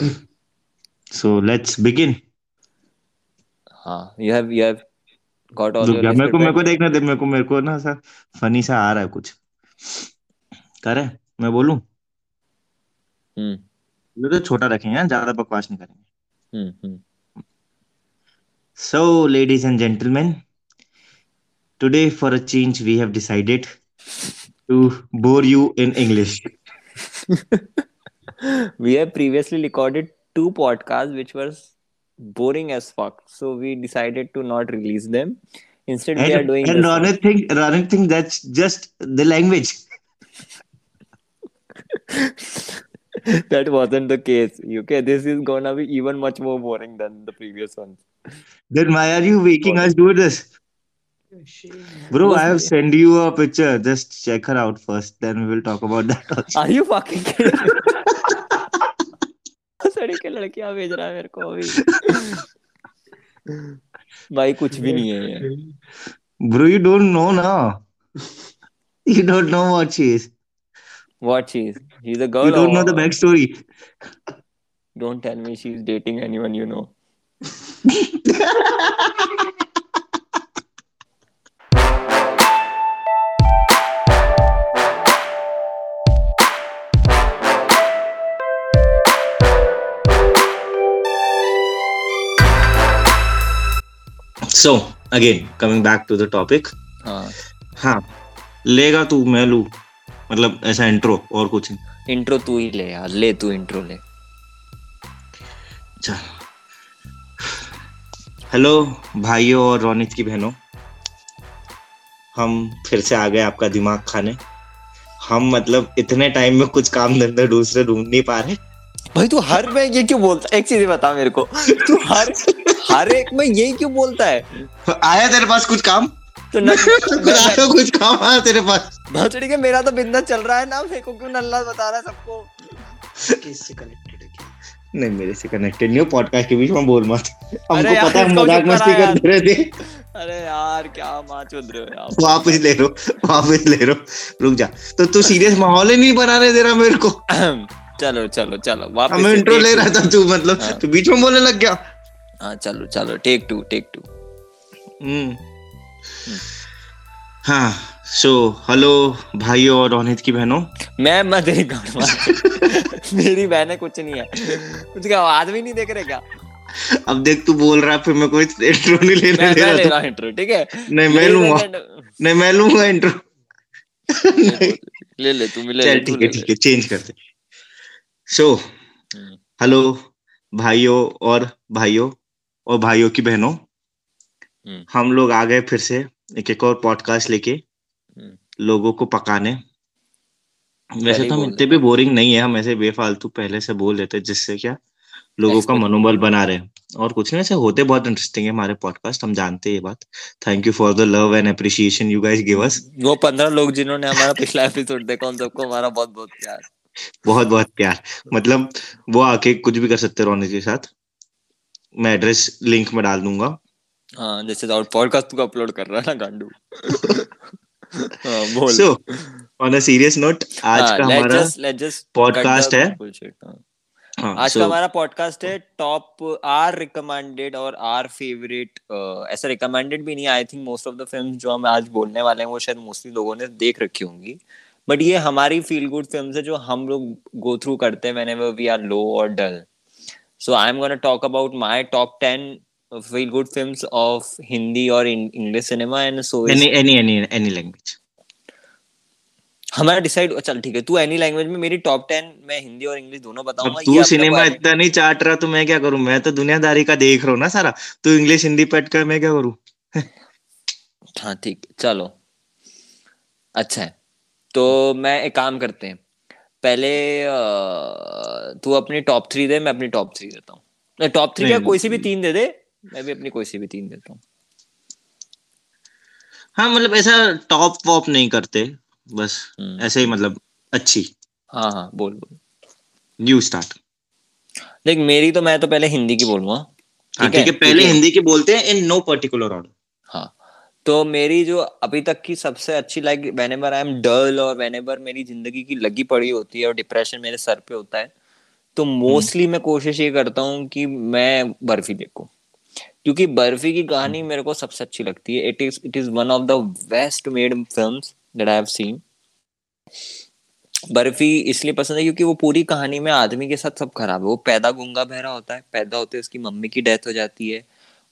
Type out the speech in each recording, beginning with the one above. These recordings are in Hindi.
So let's begin. हाँ you have you have got all your मेरे को मेरे को देखना दे मेरे को मेरे को ना सा फनी सा आ रहा है कुछ करे मैं बोलूँ हम्म ये तो छोटा रखेंगे हाँ, ज़्यादा बकवास नहीं करेंगे हम्म हम्म So ladies and gentlemen, today for a change we have decided to bore you in English. We have previously recorded two podcasts which were boring as fuck so we decided to not release them instead we are doing and. Ronit think Ronit think that's just the language. that wasn't the case okay this is gonna be even much more boring than the previous ones Then why are you making us do this? Bro, I have sent you a picture. Just check her out first. Then we will talk about that also. are you fucking kidding खड़ी के लड़कियाँ भेज रहा है मेरे को अभी। भाई कुछ भी नहीं है ये। ब्रो यू डोंट नो ना। You don't know what she is what she is he is a girl you don't know the back story don't tell me she is dating anyone you know again, coming back to the topic. हाँ। हाँ लेगा तू मैं लू? मतलब ऐसा इंट्रो और कुछ इंट्रो तू ही ले यार ले तू इंट्रो ले। चल। हेलो भाइयों और रोनित की बहनों। हम फिर से आ गए आपका दिमाग खाने। हम मतलब इतने टाइम में कुछ काम धंधे दूसरे ढूंढ नहीं पा रहे। भाई तू हर में ये क्यों बोलता एक चीज़ बता मेरे को। तू हर हर एक में यही क्यों बोलता है? आया तेरे पास कुछ काम? तो न, कुछ कुछ काम आया तेरे पास। भोसड़ी के मेरा तो बिंदा चल रहा है ना मेरे को क्यों नल्ला बता रहा है सबको? किससे कनेक्टेड है क्या? नहीं मेरे से कनेक्टेड नहीं हो पॉडकास्ट के बीच में बोल मत। हमको पता है मज़ाक मस्ती करा रहे थे अरे यार क्या माँ चुद रहे हो यार। वापस ले लो वापस ले लो। रुक जा। तो तू सीरियस माहौल ही नहीं बनाने दे रहा मेरे को। चलो चलो चलो वापस हमें से इंट्रो ले रहा था तू मतलब हाँ। तू बीच में बोलने लग गया। हाँ चलो चलो take two take two hmm. हाँ सो हेलो भाइयों और रोनित की बहनों। मैं मैं तेरी गाड़ मार बहनें कुछ नहीं है। कुछ क्या आदमी नहीं देख रहे क्या? अब देख तू बोल रहा है फिर मैं कोई इंट्रो नहीं लेने मैं दे मैं ले रहा हूँ इंट्रो ठीक है? नहीं मैं लूँगा। नहीं मैं लूँगा इंट्रो ले ले तू ले ले तू ठीक है ठीक है चेंज करते सो हम्म, हेलो भाइयों और भाइयों और भाइयों की बहनों। हम्म। हम लोग आ गए फिर से एक एक और पॉडकास्ट लेके हम्म। लोगों को पकाने। वैसे तो हम इतने भी बोरिंग नहीं है हम ऐसे बेफालतू पहले से बोल लेते जिससे क्या लोगों का मनोबल बना रहे। और कुछ नहीं ऐसे होते बहुत इंटरेस्टिंग है हमारे पॉडकास्ट हम जानते हैं ये बात। Thank you for the love and appreciation you guys give us वो पंद्रह लोग जिन्होंने हमारा पिछला एपिसोड देखा उन सबको हमारा बहुत बहुत प्यार। बहुत बहुत प्यार। मतलब वो आके कुछ भी कर सकते हैं रोनित के साथ। मैं एड्रेस लिंक में डाल दूँगा। हाँ जैसे पॉडकास्ट को अपलोड कर रहा है ना गांडू। हाँ, बोल। So on a serious note आज हाँ, का हमारा the है। हाँ। आज so का हमारा पॉडकास्ट है टॉप आर रिकमेंडेड और आर फेवरेट ऐसा रिकमेंडेड भी नहीं I think most of the film जो हम आज बोलने वाले हैं वो शायद मोस्टली लोगों ने देख रखी होंगी। बट ये हमारी फील गुड फ़िल्म है जो हम लोग गो थ्रू करते हैं whenever we are low और dull so I am gonna talk about my top ten feel good film of Hindi और English cinema and so any any language हमारा डिसाइड चल ठीक है तू एनी लैंग्वेज में मेरी टॉप टेन मैं हिंदी और इंग्लिश दोनों बताऊँगा तू सिनेमा इतना नहीं चाट रहा तो मैं क्या करूँ? मैं तो दुनियादारी का देख रहा हूँ ना सारा। तू इंग्लिश हिंदी पट कर मैं क्या करूँ? हाँ ठीक चलो। अच्छा है। तो मैं एक काम करते हैं। पहले तू अपनी टॉप थ्री दे मैं अपनी टॉप थ्री देता हूँ। टॉप थ्री का कोई सी भी तीन दे दे मैं भी अपनी कोई सी भी तीन देता हूँ। हाँ मतलब ऐसा टॉप वॉप नहीं करते बस हम्म, ऐसे ही मतलब अच्छी। हाँ हाँ बोल बोल। यू स्टार्ट देख मेरी तो मैं तो पहले हिंदी की बोलूँगा। हाँ ठीक है? पहले हिंदी की बोलते हैं इन नो पर्टिकुलर ऑर्डर तो मेरी जो अभी तक की सबसे अच्छी like whenever I am dull और वेन एवर मेरी ज़िंदगी की लगी पड़ी होती है और डिप्रेशन मेरे सर पे होता है तो मोस्टली मैं कोशिश ये करता हूँ कि मैं बर्फ़ी देखूँ। क्योंकि बर्फ़ी की कहानी मेरे को सबसे अच्छी लगती है। It is it is one of the best made film that I have seen Barfi इसलिए पसंद है क्योंकि वो पूरी कहानी में आदमी के साथ सब खराब है। वो पैदा गुंगा बहरा होता है पैदा होते उसकी मम्मी की डेथ हो जाती है।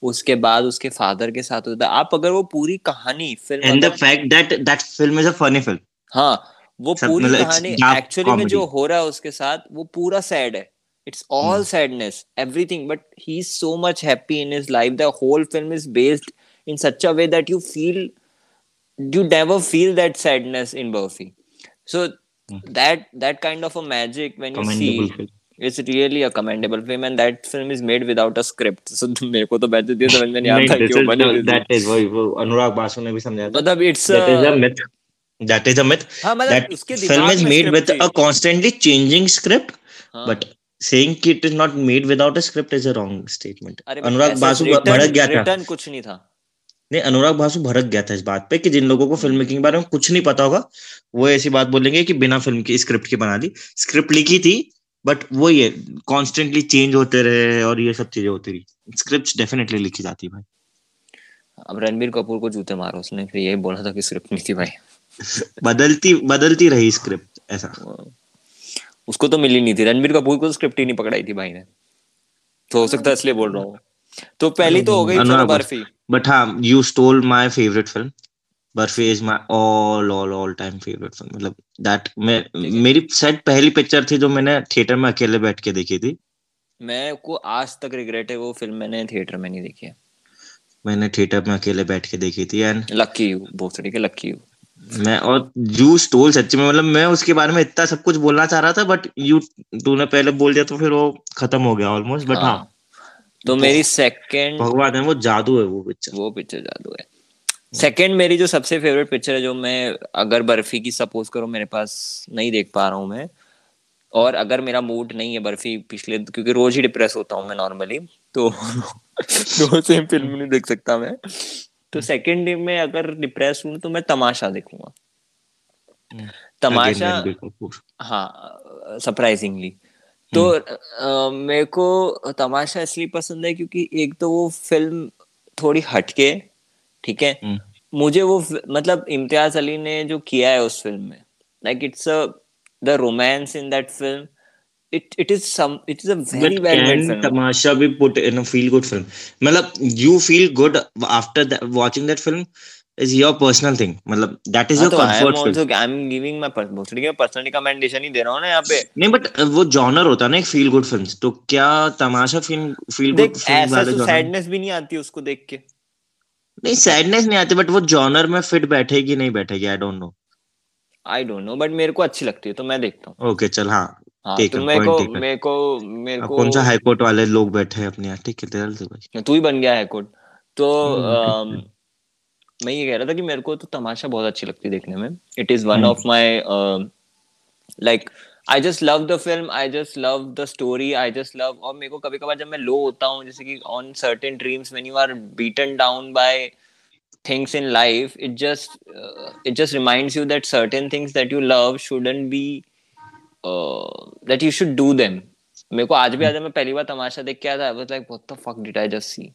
उसके बाद उसके फादर के साथ होता है। आप अगर वो पूरी कहानी film and the fact that that film is a funny film हाँ वो सब पूरी मतलब कहानी एक्चुअली में जो हो रहा है उसके साथ वो पूरा सैड है। It's all sadness everything but he is so much happy in his life the whole film is based in such a way that you feel you never feel that sadness in Buffy. So that that kind of a magic when you Commendable see film. It's really a commendable film and that film is made without a script. So मेरे को तो बैठे थे समझ में नहीं आता क्यों बने that is वही वो अनुराग बासु ने भी समझाया मतलब it's that is a a myth that is a myth हाँ मतलब that उसके film दिमाग is में made script with थी। a constantly changing script हाँ। but saying कि it is not made without a script is a wrong statement Anurag Basu written- भड़क गया था written कुछ नहीं था नहीं अनुराग बासु भड़क गया था इस बात पे कि जिन लोगों को फ़िल्म मेकिंग के बारे में कुछ नहीं पता होगा वो ऐसी बात बोलेंगे कि बिना फ़िल्म की स्क्रिप्ट की बना दी स्क्रिप्ट लिखी थी बट वो ये कॉन्स्टेंटली चेंज होते रहे और ये सब चीज़ें होती रही। स्क्रिप्ट डेफिनेटली लिखी जाती भाई। अब रणबीर कपूर को जूते मारो उसने फिर यही बोला था कि स्क्रिप्ट नहीं थी भाई। बदलती बदलती रही स्क्रिप्ट ऐसा। उसको तो मिली नहीं थी। रणबीर कपूर को स्क्रिप्ट ही नहीं पकड़ाई थी भाई ने। तो हो सकता है इसलिए बोल रहा हूँ। तो पहली तो हो गई बर्फ़ी। बट हाँ you stole my favourite film Barfi is my all all all time favourite film मतलब दैट मैं मेरी शायद पहली पिक्चर थी जो मैंने थिएटर में अकेले बैठ के देखी थी। मैं को आज तक रिग्रेट है वो फ़िल्म मैंने थिएटर में नहीं देखी है। मैंने थिएटर में अकेले बैठ के देखी थी एंड लक्की यू बहुत के लक्की यू मैं और यू स्टोल सच्ची में। मतलब मैं उसके बारे में इतना सब कुछ बोलना चाह रहा था बट यू तूने पहले बोल दिया तो फिर वो खत्म हो गया ऑलमोस्ट बट हाँ। तो मेरी सेकंड भगवान है वो जादू है वो पिक्चर वो पिक्चर जादू है। सेकंड मेरी जो सबसे फेवरेट पिक्चर है जो मैं अगर बर्फ़ी की सपोज़ करो मेरे पास नहीं देख पा रहा हूँ मैं और अगर मेरा मूड नहीं है बर्फ़ी पिछले क्योंकि रोज ही डिप्रेस होता हूँ मैं नॉर्मली तो दो सेम फ़िल्म नहीं देख सकता मैं। तो सेकंड डे में अगर डिप्रेस हूँ तो मैं तमाशा देखूँगा। तमाशा रणबीर कपूर हाँ सरप्राइजिंगली तो अ, मेरे को तमाशा इसलिए पसंद है क्योंकि एक तो वो फ़िल्म थोड़ी हटके ठीक है? हम्म, मुझे वो मतलब इम्तियाज़ अली ने जो किया है उस फ़िल्म में like it's a the romance in that film it it is some it is a very But well can film Tamasha be put in a feel good film? मतलब you feel good after that, watching that film is your personal thing. मतलब that is हाँ your तो I am comfort film. Also I am giving my personally मैं पर्सनल रिकमेंडेशन ही दे रहा हूँ ना यहाँ पे। नहीं बट वो जॉनर होता है ना एक फील गुड फ़िल्म तो क्या तमाशा फ़िल्म फील देख गुड फ़िल्म ऐसा वाले तो genre- सैडनेस भी नहीं आती उसको देख के। नहीं सैडनेस नहीं आती बट वो जॉनर में फिट बैठेगी नहीं बैठेगी I don't know I don't know but मेरे को अच्छी लगती है तो मैं देखता हूँ। ओके चल हाँ हाँ तो मेरे को मेरे को मेरे को कौन सा हाई कोर्ट वाले लोग बैठे हैं अपने यहाँ? ठीक है तेरा भाई तू ही बन गया है तो हम्म, मैं ये कह रहा था कि मेरे को तो तमाशा बहुत अच्छी लगती है देखने में। It is one. Of my like I just love the film I just love the story I just love और मेरे को कभी कभार जब मैं लो होता हूँ जैसे कि on certain dreams when you are beaten down by things in life it just uh, it just reminds you that certain things that you love shouldn't be uh, that you should do them. मेरे को आज भी है मैं पहली बार तमाशा देख के आया था I was like what the fuck did I just see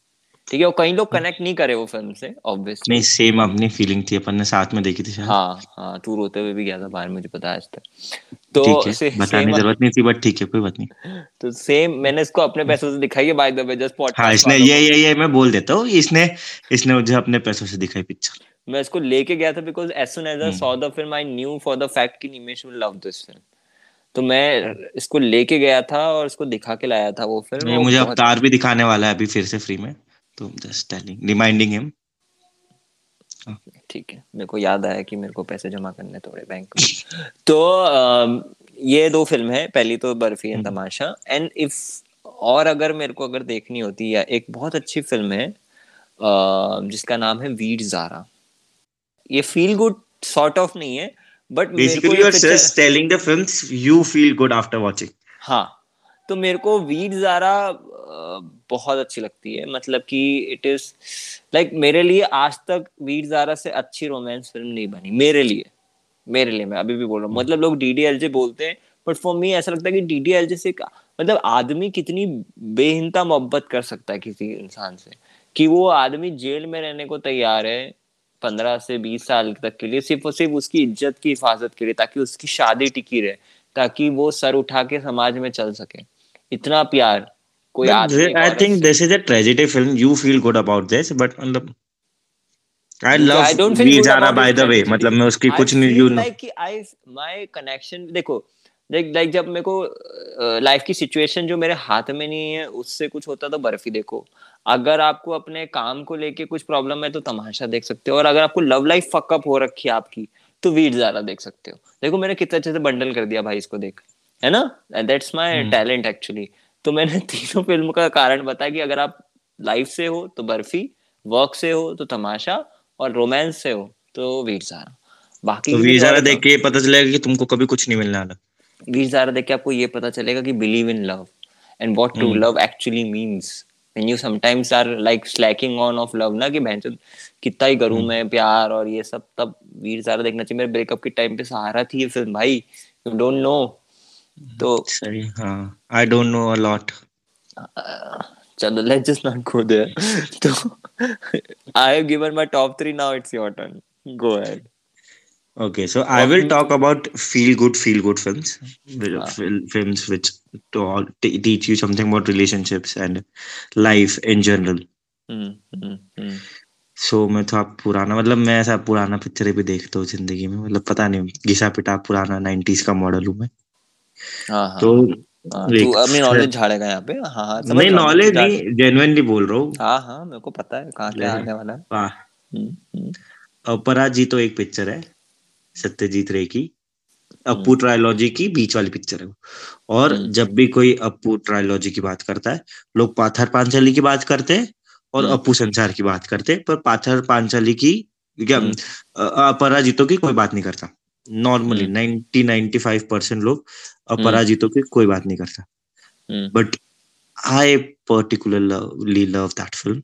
ठीक है और कई लोग कनेक्ट नहीं करे वो फ़िल्म से ऑब्वियसली नहीं सेम अपनी फीलिंग थी अपन ने साथ में देखी थी शायद। हाँ हाँ तू रोते हुए भी गया था बाहर मुझे पता आज तक। तो से- बताने ज़रूरत नहीं थी बट ठीक है कोई बात नहीं। तो सेम मैंने इसको अपने पैसों से दिखाई है by the way just podcast हाँ इसने ये ये ये मैं बोल देता हूँ इसने इसने मुझे अपने पैसों से दिखाई पिक्चर मैं इसको लेके गया था because as soon as I. Saw the film I knew for the fact कि Nimesh will love this film तो मैं इसको लेके गया था और इसको दिखा के लाया था वो फ़िल्म मुझे अवतार भी दिखाने वाला है अभी फिर से फ्री में तो जस्ट टेलिंग रिमाइंडिंग हिम ठीक है। मेरे को याद आया कि मेरे को पैसे जमा करने थोड़े बैंक में। तो ये दो फ़िल्म है पहली तो Barfi and hmm. Tamasha. And if और अगर मेरे को अगर देखनी होती या एक बहुत अच्छी फ़िल्म है जिसका नाम है वीर जारा। ये फील गुड सॉर्ट ऑफ़ नहीं है but basically you are just telling the films you feel good after watching हाँ। तो मेरे को वीर जारा बहुत अच्छी लगती है। मतलब कि इट इज़ लाइक मेरे लिए आज तक वीर जारा से अच्छी रोमांस फ़िल्म नहीं बनी। मेरे लिए। मेरे लिए, मैं अभी भी बोल रहा हूँ। मतलब लोग डीडीएलजे बोलते हैं बट फॉर मी ऐसा लगता है कि डीडीएल से मतलब आदमी कितनी बेहिंता मोहब्बत कर सकता है किसी इंसान से? कि वो आदमी जेल में रहने को तैयार है पंद्रह से बीस साल तक के लिए, सिर्फ़ और सिर्फ़ उसकी इज़्ज़त की हिफाजत के लिए, ताकि उसकी शादी टिकी रहे, ताकि वो सर उठा के समाज में चल सके। इतना प्यार कोई I think this is a tragedy film you feel good about this but मतलब I love I Veer Zara by the way. मतलब मैं उसकी कुछ नहीं यू लाइक कि आई माय कनेक्शन देखो लाइक लाइक जब मेरे को लाइफ की सिचुएशन जो मेरे हाथ में नहीं है उससे कुछ होता तो बर्फ़ी देखो। अगर आपको अपने काम को लेके कुछ प्रॉब्लम है तो तमाशा देख सकते हो। और अगर आपको लव लाइफ फकअप हो रखी है आपकी तो वीर ज़्यादा देख सकते हो। देखो मैंने कितने अच्छे से बंडल कर दिया भाई इसको देख। है ना? And that's my talent actually तो मैंने तीनों फ़िल्म का कारण बताया कि अगर आप लाइफ से हो तो बर्फ़ी वर्क से हो तो तमाशा और रोमांस से हो तो वीर ज़ारा। बाकी तो वीर ज़ारा देख के पता चलेगा कि तुमको कभी कुछ नहीं मिलने वाला। वीर ज़ारा देख के आपको ये पता चलेगा कि believe in love and what true love actually means when you sometimes are like slacking on of love ना कि बहन कितना ही करूँ मैं प्यार और ये सब तब वीर ज़ारा देखना चाहिए। मेरे ब्रेकअप के टाइम पे सहारा थी ये फ़िल्म भाई। यू डोंट नो तो सॉरी हाँ. आई डोंट नो अ चलो let's just not go there तो I have given my top 3 now it's your turn go ahead okay so I will talk about feel good feel good films films which teach you something about relationships and life in general so so, मैं तो पुराना मतलब मैं ऐसा पुराना पिक्चर भी देखता हूँ ज़िंदगी में मतलब पता नहीं घिसा पिटा पुराना नाइन्टीज का मॉडल हूँ मैं। तो हाँ, तू नॉलेज झाड़ेगा यहाँ पे। हाँ हाँ नहीं नॉलेज नहीं जेन्युइनली बोल रहा हूँ। हाँ हाँ मेरे को पता है कहाँ क्या आने वाला है। अपराजितो एक पिक्चर है सत्यजीत रे की। अपू ट्रायोलॉजी की बीच वाली पिक्चर है और हम्म। जब भी कोई अपू ट्रायोलॉजी की बात करता है लोग पाथर पांचाली की बात करते हैं और अपू संसार की बात करते हैं पर पाथर पांचाली की क्या हम्म। अपराजितों की कोई बात नहीं करता। Normally ninety ninety five percent लोग अपराजितों की कोई बात नहीं करता। But I particularly love that film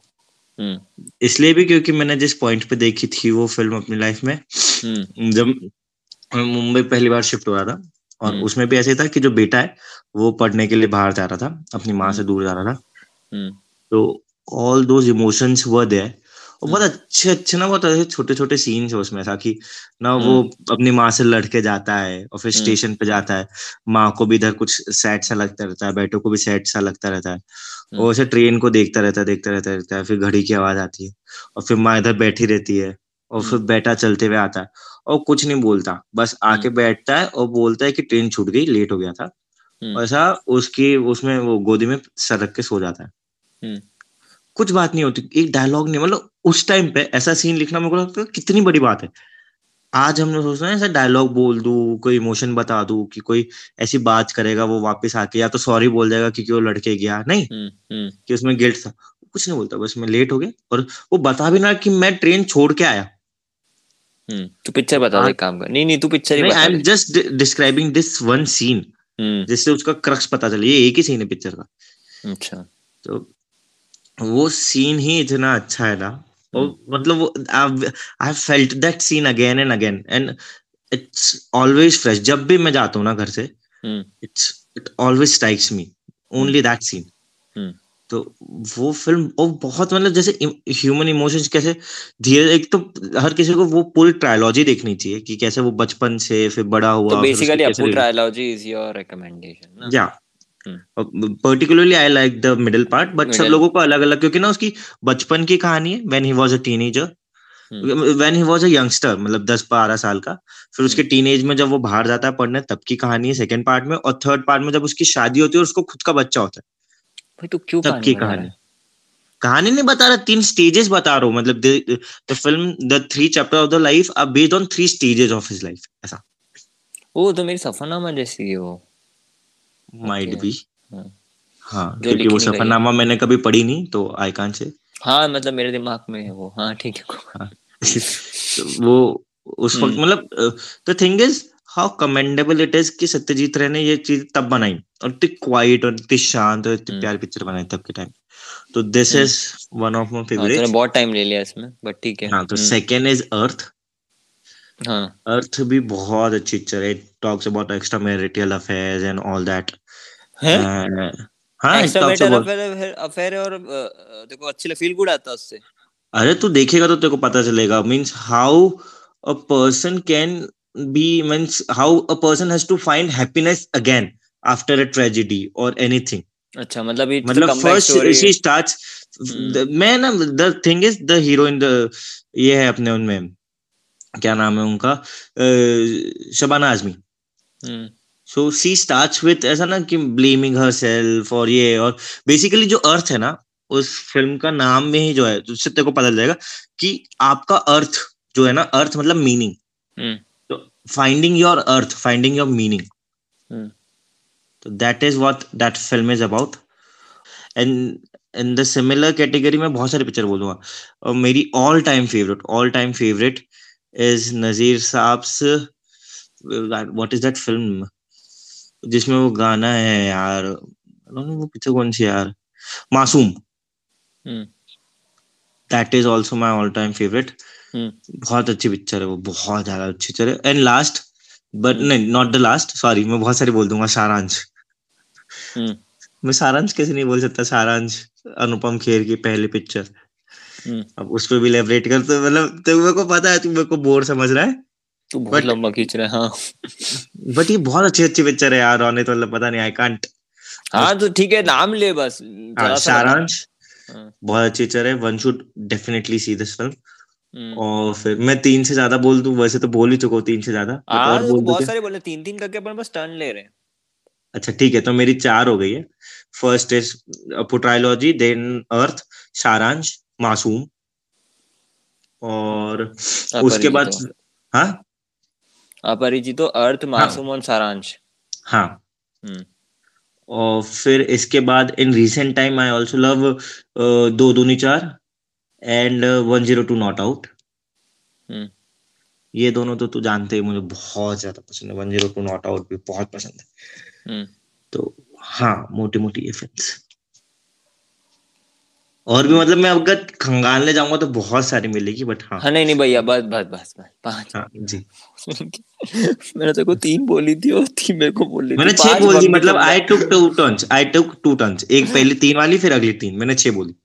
इसलिए भी क्योंकि मैंने जिस पॉइंट पे देखी थी वो फ़िल्म अपनी लाइफ में हम्म। जब मुंबई पहली बार शिफ्ट हो रहा था और हम्म। उसमें भी ऐसे था कि जो बेटा है वो पढ़ने के लिए बाहर जा रहा था अपनी माँ से। दूर जा रहा था। तो all those emotions were there और बहुत अच्छे अच्छे ना बहुत अच्छे छोटे छोटे सीन्स है उसमें था कि ना वो अपनी माँ से लड़के जाता है और फिर स्टेशन पे जाता है। माँ को भी इधर कुछ सैड सा लगता रहता है बेटों को भी सैड सा लगता रहता है। और ऐसे ट्रेन को देखता रहता है देखता रहता रहता है फिर घड़ी की आवाज़ आती है और फिर माँ इधर बैठी रहती है और फिर बेटा चलते हुए आता है और कुछ नहीं बोलता बस आके बैठता है और बोलता है कि ट्रेन छूट गई लेट हो गया था। ऐसा उसकी उसमें वो गोदी में सर रख के सो जाता है। कुछ बात नहीं होती एक डायलॉग नहीं मतलब उस टाइम पे ऐसा सीन लिखना मेरे को लगता है कितनी बड़ी बात है। आज हम लोग सोच रहे हैं ऐसा डायलॉग बोल दू कोई इमोशन बता दू कि कोई ऐसी बात करेगा वो वापस आके या तो सॉरी बोल जाएगा क्योंकि वो लड़के गया नहीं। हुँ, हुँ. कि उसमें गिल्ट था कुछ नहीं बोलता बस मैं लेट हो गया और वो बता भी ना कि मैं ट्रेन छोड़ के आया। तू पिक्चर बता दे काम कर। नहीं नहीं तू पिक्चर ही बता I am just describing this one scene जिससे उसका क्रक्स पता चले ये एक ही सीन है पिक्चर का। अच्छा। तो वो सीन ही इतना अच्छा है ना। और मतलब I felt that scene again and again and it's always fresh जब भी मैं जाता हूँ ना घर से it's it always strikes me only that scene तो वो फ़िल्म और बहुत मतलब जैसे ह्यूमन इमोशंस कैसे धीरे एक तो हर किसी को वो पूरी ट्रायोलॉजी देखनी चाहिए कि कैसे वो बचपन से फिर बड़ा हुआ तो basically Apu trilogy is your recommendation या particularly I like the middle part but सब लोगों को अलग अलग क्योंकि ना उसकी बचपन की कहानी है when he was a teenager when he was a youngster मतलब दस बारह साल का फिर उसके टीनेज hmm. में जब वो बाहर जाता है पढ़ने तब की कहानी है सेकंड पार्ट में और थर्ड पार्ट में जब उसकी शादी होती है और उसको खुद का बच्चा होता है। भाई तो क्यों तब की कहानी। कहानी नहीं बता रहा तीन स्टेजेस बता रहा हूँ मतलब the film the three chapter of the life are based on three stages of his life ऐसा। वो तो मेरी सफरनामा जैसी है वो। माइट बी हाँ, हाँ क्योंकि वो सफरनामा मैंने कभी पढ़ी नहीं तो आई कान से हाँ मतलब मेरे दिमाग में है वो। हाँ ठीक है हाँ, तो वो उस वक्त हम्म। मतलब the thing is how commendable it is कि सत्यजीत रे ने ये चीज़ तब बनाई। और इतनी क्वाइट और इतनी शांत और इतनी हम्म। प्यारी पिक्चर बनाई तब के टाइम तो this is one of my favourite बहुत टाइम ले लिया इसमें बट ठीक है। हाँ तो सेकंड इज़ अर्थ हाँ। अर्थ भी बहुत अच्छी पिक्चर है। Talks about extra marital affairs and all that है हाँ एक्स्ट्रा अबाउट अफेयर और अ, देखो अच्छी फील गुड आता है उससे। अरे तू देखेगा तो तेरे को पता चलेगा। Means how a person can be means how a person has to find happiness again after a tragedy और एनीथिंग अच्छा मतलब इट्स मतलब फ़र्स्ट शी स्टार्ट्स हम्म मैं ना the thing is the heroine the ये है अपने उनमें। क्या नाम है उनका Shabana Azmi. So she starts with ऐसा ना कि ब्लेमिंग हर सेल्फ और ये और बेसिकली जो अर्थ है ना उस फ़िल्म का नाम में ही जो है तो उससे तेरे को पता चल जाएगा कि आपका अर्थ जो है ना अर्थ मतलब मीनिंग हम्म। तो finding your arth finding your meaning तो that is what that film is about and in the similar category में बहुत सारी पिक्चर बोलूँगा। और मेरी all time favourite all time favourite is Naseer साहब व्हाट इज़ दैट फ़िल्म जिसमें वो गाना है यार वो पिक्चर कौन सी यार? Masoom. That is also my all time favourite बहुत अच्छी पिक्चर है वो बहुत ज़्यादा अच्छी पिक्चर है। एंड लास्ट बट नहीं नॉट द लास्ट सॉरी मैं बहुत सारी बोल दूँगा सारांश। हम्म। मैं सारांश कैसे नहीं बोल सकता सारांश अनुपम खेर की पहली पिक्चर अब उस पर भी लेबरेट कर तो मतलब तो मेरे को पता है तू मेरे को बोर समझ रहा है। तू बहुत लंबा खींच रहा है हाँ। बट ये बहुत अच्छी अच्छी पिक्चर है यार रोने तो मतलब पता नहीं आई कांट हाँ तो ठीक है नाम ले बस हाँ सारांश। हाँ। बहुत अच्छी पिक्चर है one should definitely see this film hmm. और फिर मैं तीन से ज़्यादा बोल दू वैसे तो बोल ही चुका हूँ तीन से ज़्यादा हाँ और तो बोल बहुत सारे बोले तीन तीन करके अपन बस टर्न ले रहे हैं। अच्छा ठीक है तो मेरी चार हो गई है। फ़र्स्ट इज़ पुट्रायोलॉजी देन अर्थ सारांश। मासूम। और उसके बाद हाँ। अपरिचितो अर्थ हाँ। मासूम और सारांश। हाँ। हम्म। और फिर इसके बाद in recent time I also love Do Dooni Chaar and one zero two not out ये दोनों तो तू जानते ही मुझे बहुत ज़्यादा पसंद है। One zero two not out भी बहुत पसंद है। हम्म। तो हाँ मोटी मोटी ये फिल्म्स और भी मतलब मैं अगर खंगालने जाऊँगा तो बहुत सारी मिलेगी बट हाँ। हाँ नहीं नहीं भैया बस बस बस बस पाँच। हाँ जी। मैंने तेरे को तीन बोली थी और तीन मेरे को बोली थी। मैंने छह बोल बंद मतलब I took two turns I took two turns एक पहले तीन वाली फिर अगली तीन मैंने छह बोली।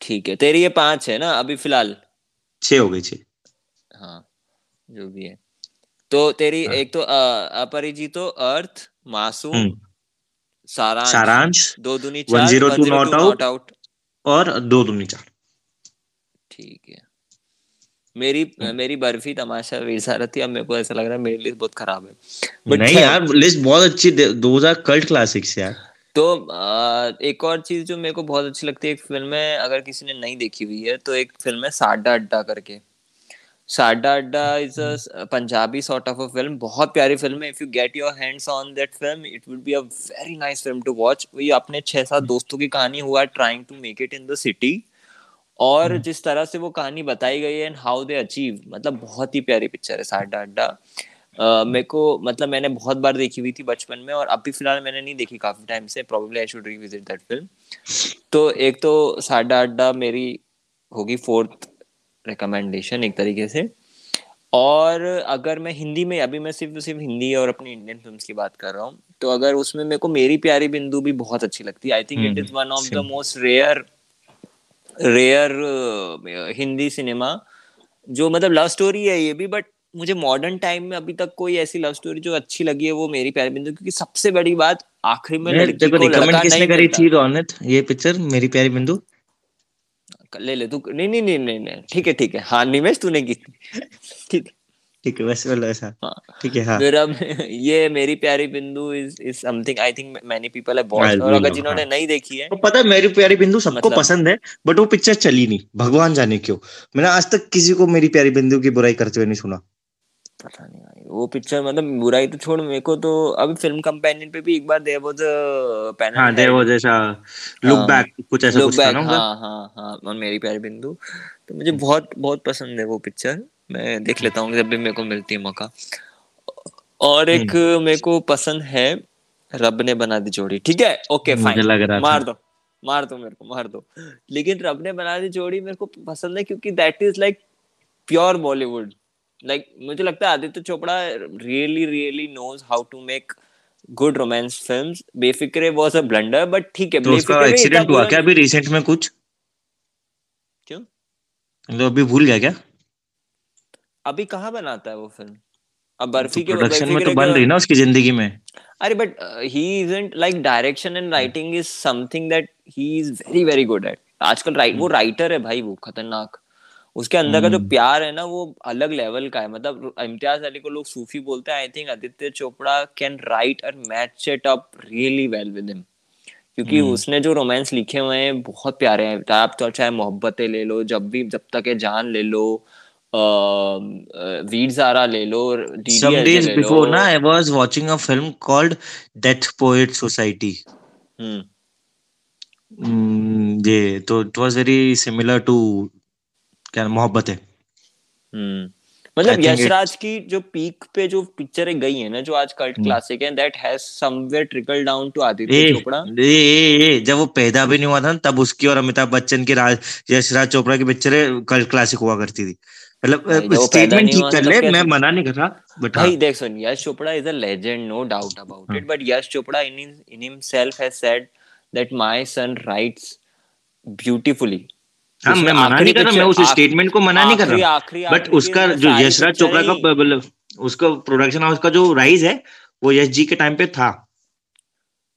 ठीक है तेरी ये पाँच है ना अभी फ़िलहाल? छह हो गई छह। हाँ जो भी है। तो तेरी हाँ। एक तो अ, अपरिचितो अर्थ मासूम हम्म। सारांश सारांश Do Dooni one Chaar zero one two zero not two out not out. और दो दूनी चार। ठीक है। मेरी। मेरी बर्फ़ी तमाशा वीर सारथी अब मेरे को ऐसा लग रहा है मेरी लिस्ट बहुत खराब है। बट नहीं यार लिस्ट बहुत अच्छी दो हज़ार कल्ट क्लासिक्स यार। तो अ, एक और चीज़ जो मेरे को बहुत अच्छी लगती है एक फ़िल्म है अगर किसी ने नहीं देखी हुई है तो एक फ़िल्म है साडा अड्डा करके। Saadda Adda is a Punjabi sort of a film बहुत प्यारी फ़िल्म है. If you get your hands on that film it would be a very nice film to watch वही अपने छह सात दोस्तों की कहानी हुआ trying to make it in the city और हम्म। जिस तरह से वो कहानी बताई गई है एंड हाउ दे अचीव मतलब बहुत ही प्यारी पिक्चर है साडा अड्डा मेरे को मतलब मैंने बहुत बार देखी हुई थी बचपन में और अभी फ़िलहाल मैंने नहीं देखी काफ़ी टाइम से. Probably I should revisit that film तो एक तो साडा अड्डा मेरी होगी फोर्थ रिकमेंडेशन एक तरीके से। और अगर मैं हिंदी में अभी मैं सिर्फ़ सिर्फ़ हिंदी और अपनी इंडियन फिल्म्स की बात कर रहा हूँ तो अगर उसमें मेरे को मेरी प्यारी बिंदु भी बहुत अच्छी लगती है। I think it is one of the most rare rare Hindi cinema जो मतलब लव स्टोरी है ये भी बट मुझे मॉडर्न टाइम में अभी तक कोई ऐसी लव स्टोरी जो अच्छी लगी है वो मेरी प्यारी बिंदु क्योंकि सबसे बड़ी बात आखिरी में लड़की को लड़का किसने नहीं करी थी रोनित ये पिक्चर मेरी प्यारी बिंदु? ले ले तू नहीं नहीं नहीं नहीं ठीक है ठीक है। हाँ निमेश तूने की। ठीक ठीक है वैसे वाला ऐसा हाँ। ठीक है हाँ। मेरा ये Meri Pyaari Bindu is is something I think many people have I watched और अगर जिन्होंने हाँ। नहीं देखी है तो पता है मेरी प्यारी बिंदु सबको मतलब पसंद है बट वो पिक्चर चली नहीं। भगवान जाने क्यों? मैंने आज तक किसी को मेरी प्यारी बिंदु की बुराई करते हुए नहीं सुना। पता नहीं वो पिक्चर मतलब बुराई तो छोड़ मेरे को तो अभी फ़िल्म कंपेनियन पे भी एक बार देयर वाज अ पैनल हाँ देर वो जैसा लुक बैक कुछ ऐसा कुछ था ना हाँ हाँ हाँ और मेरी प्यारी बिंदु। तो मुझे बहुत बहुत पसंद है वो पिक्चर मैं देख लेता हूँ जब भी मेरे को मिलती है मौका। और एक हम्म। मेरे को पसंद है रब ने बना दी जोड़ी ठीक है? ओके फाइन मार दो मार दो मेरे को मार दो। लेकिन रब ने बना दी जोड़ी मेरे को पसंद है क्योंकि that is like pure Bollywood like मुझे लगता है Aditya Chopra really really knows how to make good romance films Befikre was a blunder but ठीक है तो उसका एक्सीडेंट हुआ क्या अभी रिसेंट में कुछ? क्यों? मतलब अभी भूल गया क्या? अभी कहाँ बनाता है वो फ़िल्म अब तो बर्फ़ी के प्रोडक्शन में तो बन रही ना उसकी ज़िंदगी में। अरे but he isn't like direction and writing is something that he is very very good at आजकल राइट वो राइटर है भाई वो खतरनाक। उसके अंदर का जो हम्म। प्यार है ना वो अलग लेवल का है। मतलब इम्तियाज़ अली को लोग सूफी बोलते हैं I think Aditya Chopra can write and match it up really well with him क्योंकि हम्म। उसने जो रोमांस लिखे हुए हैं बहुत प्यारे हैं। आप तो चाहे मोहब्बतें ले लो जब भी जब तक है जान ले लो वीर जारा ले लो लो na i was watching a film called death poet society hmm. mm, ये तो it was very similar to क्या मोहब्बत है। हम्म। मतलब यशराज की जो पीक पे जो पिक्चरें गई है ना जो आज कल्ट हम्म। क्लासिक है that has somewhere trickle down to Aditya Chopra uh, जब वो पैदा भी नहीं हुआ था तब उसकी और अमिताभ बच्चन की राज यशराज चोपड़ा की पिक्चरें कल क्लासिक हुआ करती थी। मतलब स्टेटमेंट ठीक कर ले मैं मना नहीं कर रहा बट भाई देख सुन Yash Chopra is a legend no doubt about हाँ। It but Yash Chopra in in himself has said that my son writes beautifully हाँ मैं मना नहीं कर रहा मैं उस स्टेटमेंट को मना नहीं कर रहा। बट उसका जो यशराज चोपड़ा का मतलब उसका प्रोडक्शन हाउस का जो राइज है वो यश जी के टाइम पे था।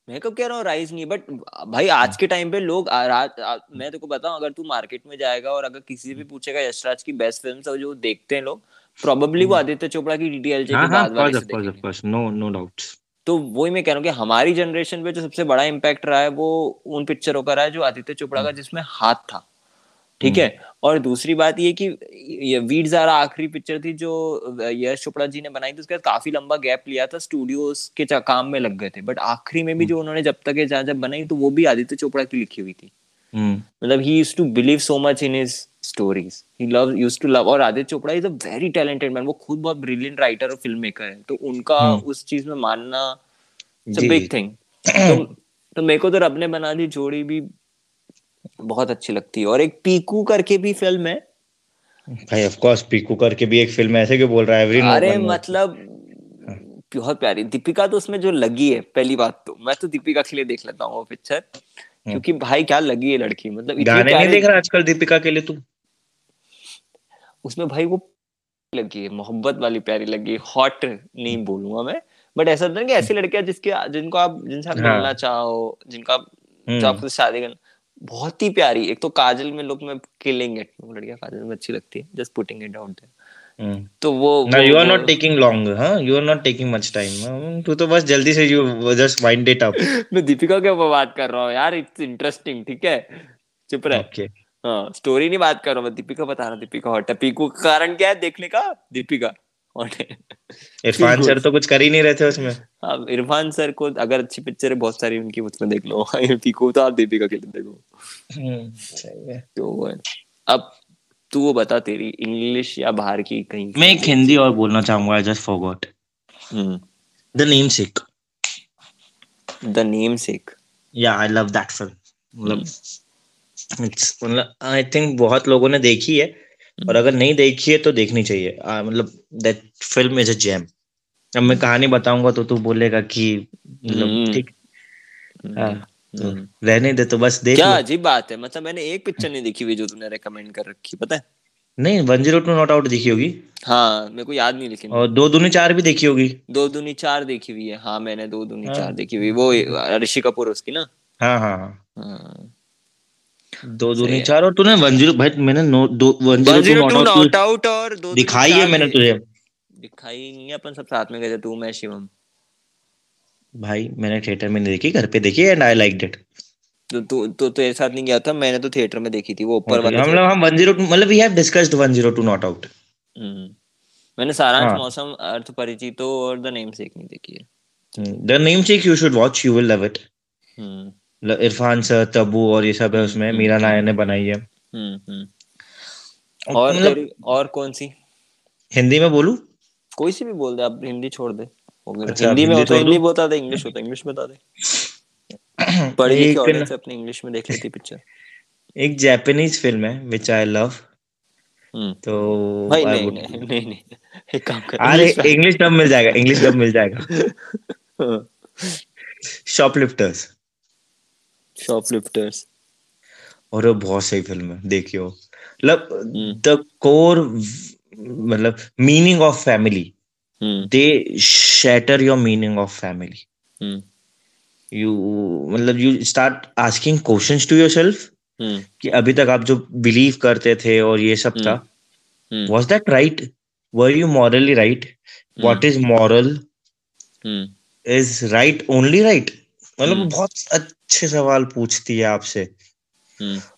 मैं कब कह रहा हूँ राइज नहीं बट भाई आज के टाइम पे लोग आ, रात आ, मैं तेको बताऊँ अगर तू मार्केट में जाएगा और अगर किसी से भी पूछेगा यशराज की बेस्ट फ़िल्म जो देखते हैं लोग प्रोबेबली वो आदित्य चोपड़ा की डीडीएलजे हाँ के बाद वाले से देखेंगे। नो नो डाउट्स तो वही मैं कह रहा हूँ कि हमारी जनरेशन पे जो सबसे बड़ा इम्पैक्ट रहा है वो उन पिक्चरों का रहा है जो आदित्य चोपड़ा का जिसमें हाथ था। ठीक है? और दूसरी बात ये कि ये वीर जारा आखिरी पिक्चर थी जो यश चोपड़ा जी ने बनाई थी उसके बाद काफ़ी लंबा गैप लिया था स्टूडियोज के काम में लग गए थे। बट आखिरी में भी जो उन्होंने जब तक ये जहाँ जब बनाई तो वो भी आदित्य चोपड़ा की लिखी हुई थी। हम्म। मतलब he used to believe so much in his stories he love used to love और Aditya Chopra is a very talented man वो खुद बहुत ब्रिलियंट राइटर और फ़िल्म मेकर है। तो उनका हम्म। उस चीज़ में मानना बिग थिंग तो तो मेरे को तो रब ने बना दी जोड़ी भी बहुत अच्छी लगती है। और एक पीकू करके भी फ़िल्म है। भाई ऑफ़ कोर्स पीकू करके भी एक फ़िल्म ऐसे क्यों बोल रहा है? एवरी अरे मतलब बहुत प्यारी। दीपिका तो उसमें जो लगी है पहली बात तो। मैं तो दीपिका के लिए देख लेता हूँ वो पिक्चर क्योंकि भाई क्या लगी है लड़की? मतलब गाने नहीं देख रहा आजकल दीपिका के लिए तू? उसमें भाई वो लगी है मोहब्बत वाली प्यारी लगी हॉट नहीं बोलूँगा मैं। बट ऐसा होता है कि ऐसी लड़कियाँ जिसके जिनको आप जिनसे आप हाँ। मिलना चाहो जिनका आप- हम्म। जो आपसे शादी करना बहुत ही प्यारी। एक तो काजल में लुक में किलिंग इट। वो लड़कियाँ काजल में अच्छी लगती है just putting it out there तो वो ना you are not taking long हाँ you are not taking much time तू तो बस जल्दी से you just wind it up मैं दीपिका के ऊपर बात कर रहा हूँ यार इट्स इंटरेस्टिंग ठीक है? चुप रह। ओके हाँ स्टोरी नहीं बात कर रहा हूँ मैं दीपिका बता रहा हूँ दीपिका हॉट है। पीकू का कारण क्या है देखने का? दीपिका हॉट है। इरफान सर तो कुछ कर ही नहीं रहे थे उसमें। हाँ इरफान सर को अगर अच्छी पिक्चर है बहुत सारी उनकी उसमें देख लो। पीकू तो आप दीपिका के लिए देखो। सही है। तो अब तू वो बता तेरी इंग्लिश या बाहर की कहीं मैं एक हिंदी और बोलना चाहूँगा I just forgot the namesake the namesake yeah I love that film मतलब इट्स मतलब आई थिंक बहुत लोगों ने देखी है और अगर नहीं देखी है तो देखनी चाहिए। मतलब that film is a gem अब मैं कहानी बताऊँगा तो तू बोलेगा कि मतलब हम्म। ठीक। हाँ, तो रहने दे तो बस देख क्या अजीब बात है मतलब मैंने एक पिक्चर नहीं देखी हुई जो तूने रेकमेंड कर रखी पता है? नहीं one zero two not out देखी होगी। हाँ मेरे को याद नहीं लेकिन। और दो दूनी चार भी देखी होगी। दो दूनी चार देखी हुई है हाँ मैंने दो दूनी हाँ। चार देखी हुई वो ऋषि कपूर उसकी ना? हाँ हाँ हाँ। हाँ। दो दूनी चार और तूने वन ज़ीरो भाई मैंने नो दो one zero two not out और दिखाई है मैंने दे- दिखाई नहीं है अपन सब साथ में गए थे तू मैं शिवम? भाई मैंने थिएटर में नहीं देखी घर पे देखी एंड आई लाइक इट तो तू तो तेरे साथ नहीं गया था? मैंने तो थिएटर में देखी थी वो ऊपर वाले हम लोग हम वन ज़ीरो टू मतलब we have discussed one zero two not out hmm. मैंने सारांश हाँ। मौसम अर्थ परिचितो और द नेम सेक नहीं देखी है। The namesake you should watch you will love it Irrfan sir Tabu और ये सब है उसमें हम्म, मीरा नायर ने बनाई है। हम्म हम्म। और मतलब और कौन सी? हिंदी में बोलूँ? कोई सी भी बोल दे अब हिंदी छोड़ दे। अच्छा, हिंदी में हो तो हिंदी? बता दे इंग्लिश हो तो इंग्लिश बता दे। पढ़ी लिखी ऑडियंस अपने इंग्लिश में देख लेती पिक्चर एक जापानीज फ़िल्म है विच आई लव हम्म। तो भाई नहीं would- नहीं नहीं नहीं एक काम कर अरे इंग्लिश डब मिल जाएगा इंग्लिश डब मिल जाएगा। हाँ, शॉपलिफ्टर्स और वो बहुत सही फ़िल्म है देखियो। मतलब हम्म। द कोर मतलब meaning of family they shatter your meaning of family you मतलब you start asking questions to yourself कि अभी तक आप जो बिलीव करते थे और ये सब था was that right were you morally right what is moral is right only right मतलब हम्म। बहुत अच्छे सवाल पूछती है आपसे।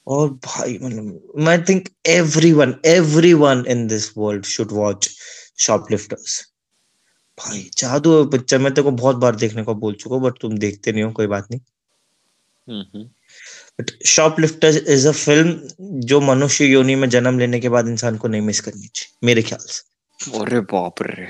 और भाई मतलब I think everyone everyone in this world should watch shoplifters भाई जादू पिक्चर मैं तेरे को बहुत बार देखने को बोल चुका हूँ बट तुम देखते नहीं हो कोई बात नहीं। But shoplifters is a film जो मनुष्य योनि में जन्म लेने के बाद इंसान को नहीं मिस करनी चाहिए मेरे ख्याल से। अरे बाप रे।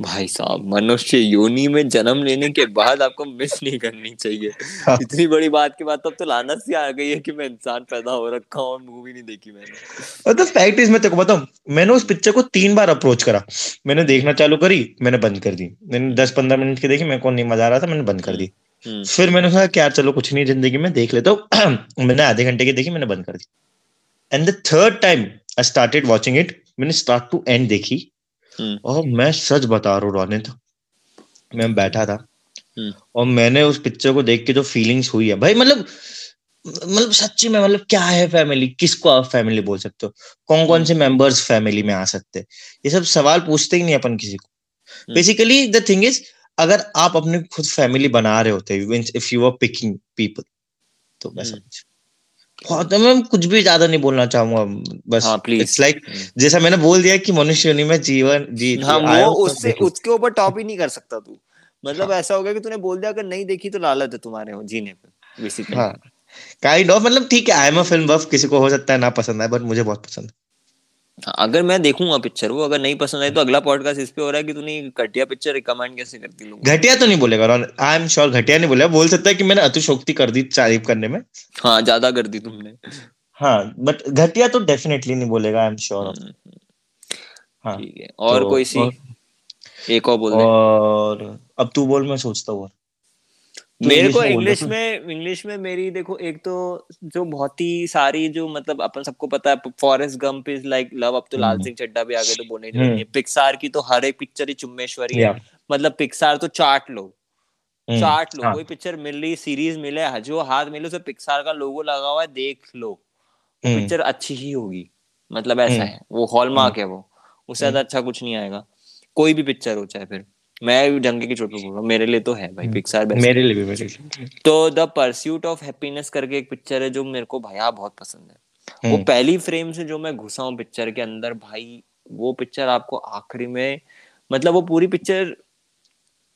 भाई साहब मनुष्य योनि में जन्म लेने के बाद आपको मिस नहीं करनी चाहिए। हाँ। इतनी बड़ी बात के बाद तब तो लानत सी आ गई है कि मैं इंसान पैदा हो रखा हूँ और मूवी नहीं देखी मैंने। द फैक्ट इज़ मैं तेरे को बताऊँ मैंने उस पिक्चर को तीन बार अप्रोच करा। मैंने देखना चालू करी मैंने बंद कर दी। मैंने दस पंद्रह मिनट की देखी मेरे को नहीं मज़ा आ रहा था मैंने बंद कर दी। हम्म। फिर मैंने कहा क्या चलो कुछ नहीं ज़िंदगी में देख लेता हूँ। मैंने आधे घंटे की देखी मैंने बंद कर दी। And the third time I started watching it मैंने स्टार्ट टू एंड देखी। और मैं सच बता रहा हूँ रोनित। मैं बैठा था। हम्म। और मैंने उस पिक्चर को देख के जो फीलिंग्स हुई है भाई मतलब मतलब सच्ची में मतलब क्या है फैमिली किसको आप फैमिली बोल सकते हो? कौन कौन से मेंबर्स फैमिली में आ सकते? हैं ये सब सवाल पूछते ही नहीं अपन किसी को। बेसिकली द थिंग इज़ अगर आप अपने खुद फैमिली बना रहे होते if you are picking people तो मैं हम्म। समझ मैं कुछ भी ज़्यादा नहीं बोलना चाहूँगा बस हाँ, प्लीज़ इट्स लाइक like, जैसा मैंने बोल दिया कि मनुष्य योनि में जीवन जी हाँ वो तो उससे। उसके ऊपर टॉप ही नहीं कर सकता तू। मतलब हाँ। ऐसा हो गया कि तूने बोल दिया अगर नहीं देखी तो लालच है तुम्हारे हो जीने पे बेसिकली हाँ। काइंड ऑफ़ मतलब ठीक है आई एम अ फ़िल्म बफ किसी को हो सकता है ना पसंद आए बट मुझे बहुत पसंद हाँ, अगर मैं देखूँगा पिक्चर वो अगर नहीं पसंद आई तो अगला पॉडकास्ट इस पे हो रहा है कि तूने घटिया पिक्चर रिकमेंड कैसे करती लोगों? घटिया तो नहीं बोलेगा और आई एम श्योर घटिया नहीं बोलेगा। बोल सकता है कि मैंने अतिशोक्ति कर दी तारीफ़ करने में। हाँ ज़्यादा कर दी तुमने। हाँ बट घटिया तो डेफिनेटली नहीं बोलेगा आई एम श्योर हाँ ठीक है। और तो- कोई सी? और- एक और बोल दे। और अब तू बोल मैं सोचता हूँ मेरे को इंग्लिश में इंग्लिश में मेरी देखो एक तो जो बहुत ही सारी जो मतलब अपन सबको पता है Forrest Gump is like love अब तो लाल हम्म। सिंह चड्डा भी आ गए तो बोलने हम्म। ज़रूरत नहीं पिक्सार की तो हर एक पिक्चर ही चुम्मेश्वरी है। मतलब पिक्सार तो चाट लो। हम्म, चाट लो। हाँ, कोई पिक्चर मिल रही सीरीज़ मिले जो हाथ मिले उसे पिक्सार का लोगो लगा हुआ है देख लो। हम्म, पिक्चर अच्छी ही होगी। मतलब ऐसा हम्म। है। वो हॉलमार्क है वो। उससे ज़्यादा अच्छा कुछ नहीं आएगा। कोई भी पिक्चर हो चाहे फिर। मैं डंके की चोट पे बोल रहा हूँ मेरे लिए तो है भाई हम्म। पिक्सार बेस्ट मेरे लिए भी मेरे लिए तो द परस्यूट ऑफ़ हैप्पीनेस करके एक पिक्चर है जो मेरे को भैया बहुत पसंद है वो हम्म, पहली फ्रेम से जो मैं घुसा हूँ पिक्चर के अंदर भाई वो पिक्चर आपको आखिरी में मतलब वो पूरी picture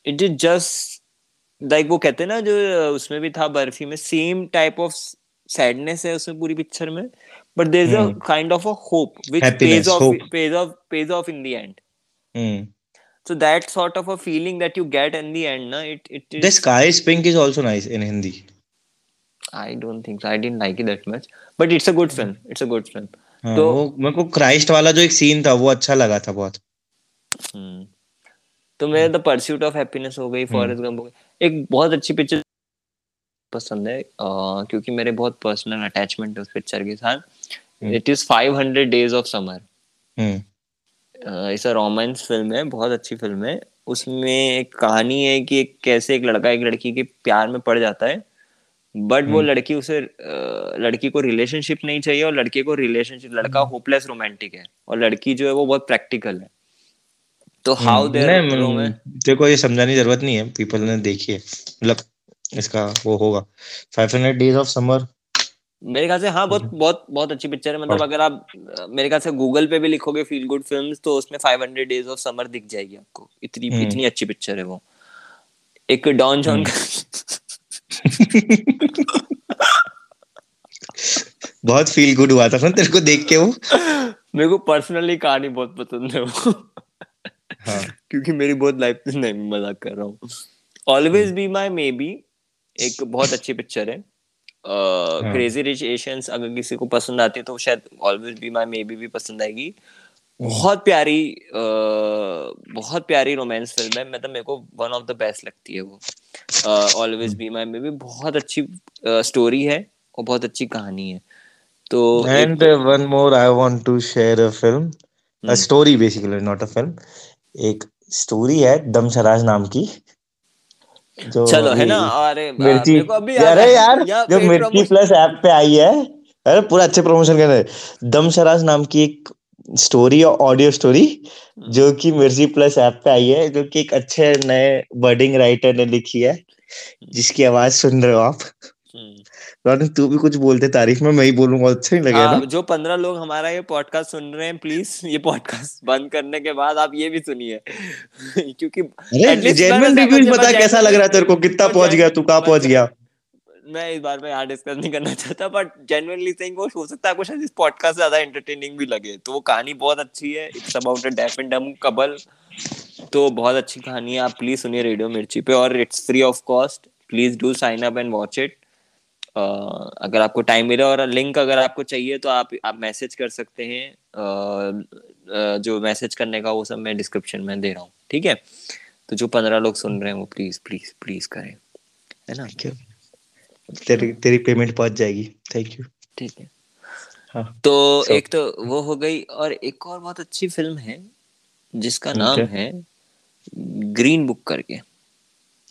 it is just like वो कहते हैं ना जो उसमें भी था बर्फ़ी में सेम टाइप ऑफ़ सैडनेस है उसमें पूरी पिक्चर में but there is a hmm. Kind of a hope which page of page of page of in the end hmm. So that sort of a feeling that you get in the end na it it is The Sky is Pink is also nice in Hindi. i don't think so i didn't like it that much but it's a good film it's a good film हाँ, तो- वो मेरे को क्राइस्ट वाला जो एक सीन था वो अच्छा लगा था बहुत हम्म तो मेरे द परस्यूट ऑफ़ हैप्पीनेस हो गई फॉरेस्ट गंप हो गई एक बहुत अच्छी पिक्चर पसंद है अ, क्योंकि मेरे बहुत पर्सनल अटैचमेंट है उस पिक्चर के साथ हम्म। It is 500 days of summer hmm इस रोमांस फ़िल्म है बहुत अच्छी फ़िल्म है उसमें एक कहानी है कि एक कैसे एक लड़का एक लड़की के प्यार में पड़ जाता है बट वो हम्म। लड़की उसे लड़की को रिलेशनशिप नहीं चाहिए और लड़के को रिलेशनशिप लड़का हम्म। होपलेस रोमांटिक है और लड़की जो है वो बहुत प्रैक्टिकल है तो हाउ हम्म, देयर को ये समझाने की ज़रूरत नहीं है पीपल ने देखी है मतलब इसका वो होगा 500 डेज़ ऑफ़ समर मेरे ख्याल से हाँ बहुत बहुत बहुत अच्छी पिक्चर है। मतलब अगर आप मेरे ख्याल से गूगल पे भी लिखोगे फील गुड फिल्म्स तो उसमें 500 डेज़ ऑफ़ समर दिख जाएगी आपको। इतनी हम्म। इतनी अच्छी पिक्चर है वो। एक डॉन जॉन बहुत फील गुड हुआ था ना तेरे को देख के वो? मेरे को पर्सनली कहानी बहुत पसंद है वो। हाँ। क्योंकि मेरी बहुत लाइफ नहीं मज़ाक कर रहा हूँ। Always be my maybe एक बहुत अच्छी पिक्चर है। क्रेजी रिच एशियंस अगर किसी को पसंद आती है तो शायद always be my maybe भी पसंद आएगी। बहुत प्यारी uh, बहुत प्यारी रोमांस फ़िल्म है। मतलब मेरे को वन ऑफ़ द बेस्ट लगती है वो। Always be my maybe बहुत अच्छी स्टोरी है और बहुत अच्छी कहानी है। तो and one more I want to share a film a story basically not a film एक स्टोरी है दमशराज नाम की। चलो है ना? अरे मिर्ची अभी अरे यार जो मिर्ची प्लस ऐप पे आई है अरे पूरा अच्छे प्रमोशन कर रहे दमशराज नाम की एक स्टोरी और ऑडियो स्टोरी जो कि मिर्ची प्लस ऐप पे आई है जो कि एक अच्छे नए वर्डिंग राइटर ने लिखी है जिसकी आवाज़ सुन रहे हो आप। रोनिक तू भी कुछ बोलते तारीफ़ में मैं ही बोलूँगा अच्छा ही लगेगा ना? जो पंद्रह लोग हमारा ये पॉडकास्ट सुन रहे हैं प्लीज़ ये पॉडकास्ट बंद करने के बाद आप ये भी सुनिए। क्योंकि जेन्युइन रिव्यूज़ बता कैसा लग रहा है तेरे को? कितना पहुँच गया तू कहाँ पहुँच गया? मैं इस बार में यहाँ डिस्कस नहीं करना चाहता बट जेनुअनली थिंक वो हो सकता है आपको शायद इस पॉडकास्ट से ज़्यादा एंटरटेनिंग भी लगे। तो वो कहानी बहुत अच्छी है it's about a deaf and dumb couple तो बहुत अच्छी कहानी है आप प्लीज़ सुनिए रेडियो मिर्ची पे। और it's free of cost please do sign up and watch it अगर आपको टाइम मिले और लिंक अगर आपको चाहिए तो आप आप मैसेज कर सकते हैं। uh, जो मैसेज करने का वो सब मैं डिस्क्रिप्शन में दे रहा हूँ ठीक है? तो जो पंद्रह लोग सुन रहे हैं वो प्लीज़ प्लीज़ प्लीज़ करें है ना? तेरी तेरी पेमेंट पहुँच जाएगी। थैंक यू ठीक है। हाँ। तो so, एक तो वो हो गई और एक और बहुत अच्छी फ़िल्म है जिसका नाम है। ग्रीन बुक करके।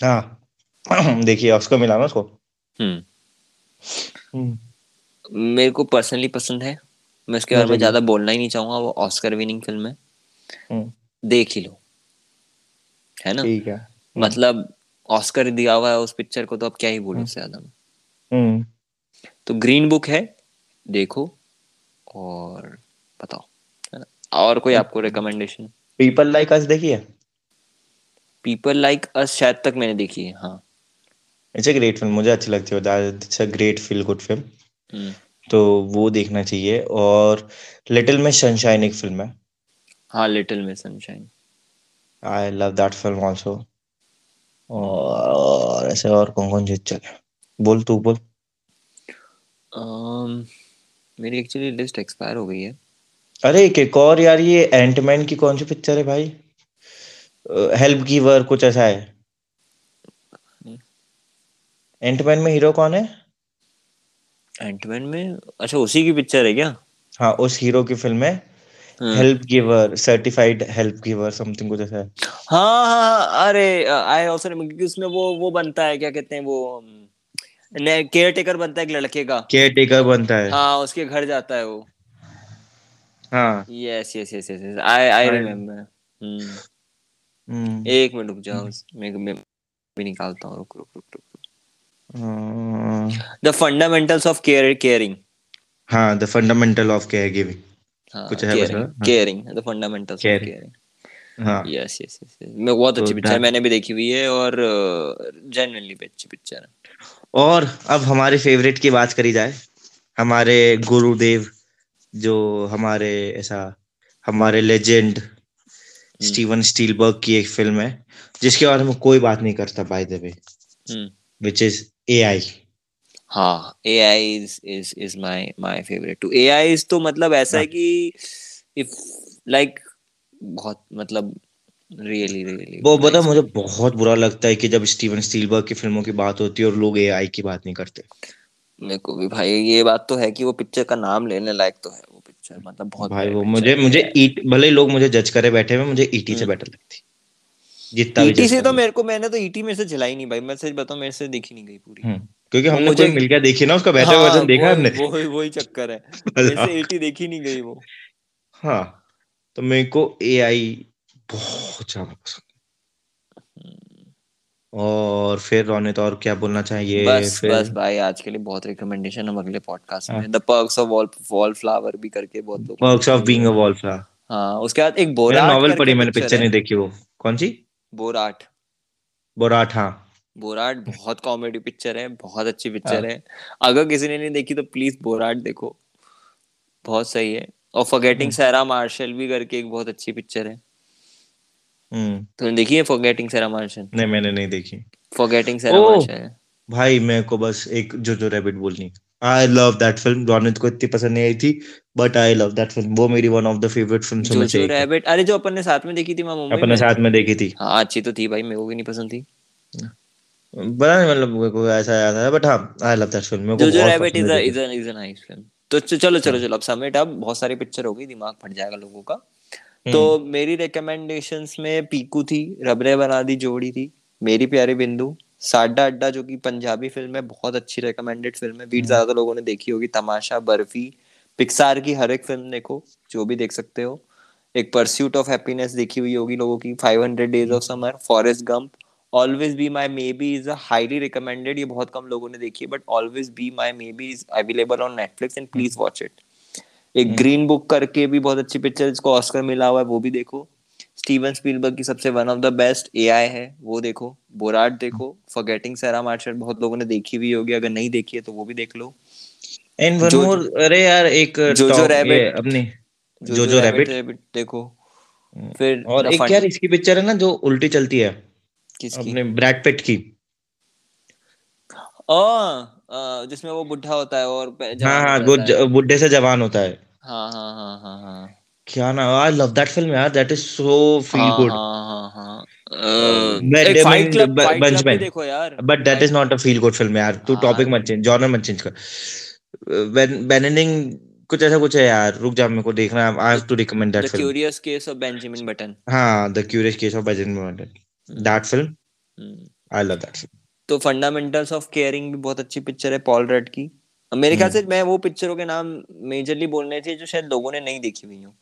हाँ। देखिए उसको मिला ना उसको? हम्म। मेरे को पर्सनली पसंद है। मैं उसके बारे में ज़्यादा बोलना ही नहीं चाहूँगा वो ऑस्कर विनिंग फ़िल्म है। हम्म। देख ही लो। है ना? ठीक है। मतलब ऑस्कर दिया हुआ है उस पिक्चर को तो अब क्या ही बोलूँ उससे ज़्यादा तो ग्रीन बुक है देखो और बताओ। है ना? और कोई आपको रिकमेंडेशन पीपल लाइक अस देखी है? पीपल लाइक अस शायद तक मैंने देखी है हाँ। इट्स अ ग्रेट फ़िल्म मुझे अच्छी लगती है it's a great feel good film तो वो देखना चाहिए और लिटिल में सनशाइन एक फ़िल्म है। हाँ little miss sunshine I love that film also और ऐसे और कौन कौन सी चल बोल तू बोल। um, मेरी एक्चुअली लिस्ट एक्सपायर हो गई है। अरे एक और यार ये एंटमैन की कौन सी पिक्चर है भाई? हेल्प गिवर कुछ ऐसा है। एंटमैन में हीरो कौन है? एंटमैन में? अच्छा उसी की पिक्चर है क्या? हाँ उस हीरो की फ़िल्म है। Help giver certified help giver something कुछ ऐसा है। हाँ हाँ अरे आई आल्सो क्योंकि उसमें वो वो बनता है क्या कहते हैं वो केयर टेकर बनता है एक लड़के का। केयर टेकर बनता है। हाँ उसके घर जाता है वो। हाँ। Yes yes yes yes I I remember एक मिनट रुक जाओ मैं भी निकालता हूँ रुक रुक रुक रुक। The fundamentals of care caring हाँ the fundamental of care giving कुछ है caring the fundamentals of caring हाँ। यस यस यस मैं बहुत अच्छी पिक्चर मैंने भी देखी हुई है और जेन्युइनली uh, अच्छी पिक्चर है। और अब हमारे फेवरेट की बात करी जाए हमारे गुरुदेव जो हमारे ऐसा हमारे लेजेंड स्टीवन स्टीलबर्ग की एक फ़िल्म है जिसके बारे में कोई बात नहीं करता by the way which is AI. हाँ AI is is is my my favorite too. AI is तो मतलब ऐसा है हाँ। कि if like बहुत मतलब रियली रियली वो बता मुझे बहुत बुरा लगता है कि जब स्टीवन स्टीलबर्ग की फ़िल्मों की बात होती है और लोग एआई की बात नहीं करते मेरे को भी भाई ये बात तो है कि वो पिक्चर का नाम लेने लायक तो है वो पिक्चर मतलब बहुत भाई वो मुझे मुझे ईट भले लोग मुझे जज करे बैठे हुए मुझे ईटी से बेटर हम्म। लगती जितना ईटी से तो मेरे को मैंने तो ईटी में से जलाई नहीं भाई मैं सच बताऊँ मेरे से देखी नहीं गई पूरी। हम्म, क्योंकि हमने मुझे मिल गया देखी ना उसका बेटर हाँ, वर्जन देखा हमने। वो वही चक्कर है। मेरे से देखी नहीं गई वो। हाँ तो मेरे को एआई बहुत ज़्यादा पसंद और फिर रोने तो और क्या बोलना चाहिए बस फिर... बस भाई आज के लिए बहुत रिकमेंडेशन हम अगले पॉडकास्ट में। The perks of wallflower भी करके बहुत लोग perks of being a wallflower हाँ। उसके बाद एक बोराट नॉवल पढ़ी मैंने पिक्चर नहीं देखी वो। कौन सी? बोराट। बोराट हाँ। बोराट बहुत कॉमेडी पिक्चर है बहुत अच्छी पिक्चर हाँ. है। अगर किसी ने नहीं देखी तो प्लीज़ बोराट देखो। बहुत सही है। और फॉरगेटिंग सारा मार्शल भी करके एक बहुत अच्छी पिक्चर है। हम्म। तुमने देखी है फॉरगेटिंग सैरा मार्शल नहीं मैंने नहीं देखी। फॉरगेटिंग सैरा मार्शल भाई मेरे को बस एक जो जो रैबिट बोलनी I love that film Ronit को इतनी पसंद नहीं आई थी but I love that film वो मेरी one of the favourite film से एक रैबिट अरे जो अपन ने साथ में देखी थी मैं मुंबई अपन ने साथ में देखी थी। हाँ अच्छी तो थी भाई मेरे को भी नहीं पसंद थी। बड़ा नहीं मतलब कोई ऐसा याद है बट हाँ आई लव दैट फ़िल्म मेरे को Jojo Rabbit is a is a is a nice film तो चलो चलो चलो अब समिट अब बहुत सारी पिक्चर हो गई दिमाग फट जाएगा लोगों का। हम्म। तो मेरी रिकमेंडेशंस में पीकू थी रबरे बना दी जोड़ी थी मेरी प्यारी बिंदु साडा अड्डा जो कि पंजाबी फ़िल्म है बहुत अच्छी रिकमेंडेड फ़िल्म है। बीट हम्म। ज़्यादा लोगों ने देखी होगी। तमाशा बर्फ़ी पिक्सार की हर एक फ़िल्म देखो जो भी देख सकते हो। एक परस्यूट ऑफ़ हैप्पीनेस देखी हुई होगी लोगों की 500 days of summer Forrest Gump always be my maybe is highly recommended ये बहुत कम लोगों ने देखी है but always be my maybe is available on Netflix and please watch it एक ग्रीन हम्म। बुक करके भी बहुत अच्छी पिक्चर जिसको ऑस्कर मिला हुआ है वो भी देखो। स्टीवन स्पीलबर्ग की सबसे one of the best AI है वो देखो। बोराट देखो फॉरगेटिंग सैरा मार्शल बहुत लोगों ने देखी हुई होगी अगर नहीं देखी है तो वो भी देख लो। एंड वन मोर अरे यार एक जो जो रैबिट अपने जो जो रैबिट देखो। हम्म। फिर और एक यार इसकी पिक्चर है ना जो उल्टी चलती है। किसकी? अपने ब्रैड पिट की। जिसमें वो बुढ़ा होता है और हाँ हाँ बुढ़े से जवान होता है। हाँ हाँ हाँ हाँ हाँ। क्या ना आई लव दैट फ़िल्म यार that is so feel good हाँ हाँ हाँ क्लब बेंचमैन देखो यार। But that is not a feel good film यार तू टॉपिक हाँ। मत चेंज जॉनर मत चेंज कर। बेनिंग कुछ ऐसा कुछ है यार रुक जा मेरे को देखना है I have to recommend that film the curious case of Benjamin Button हाँ the curious case of Benjamin Button that film I love that film तो फंडामेंटल्स ऑफ़ केयरिंग भी बहुत अच्छी पिक्चर है पॉल रेड की। मेरे ख्याल से हम्म। मैं वो पिक्चरों के नाम मेजरली बोलने थे जो शायद लोगों ने नहीं देखी हुई हो।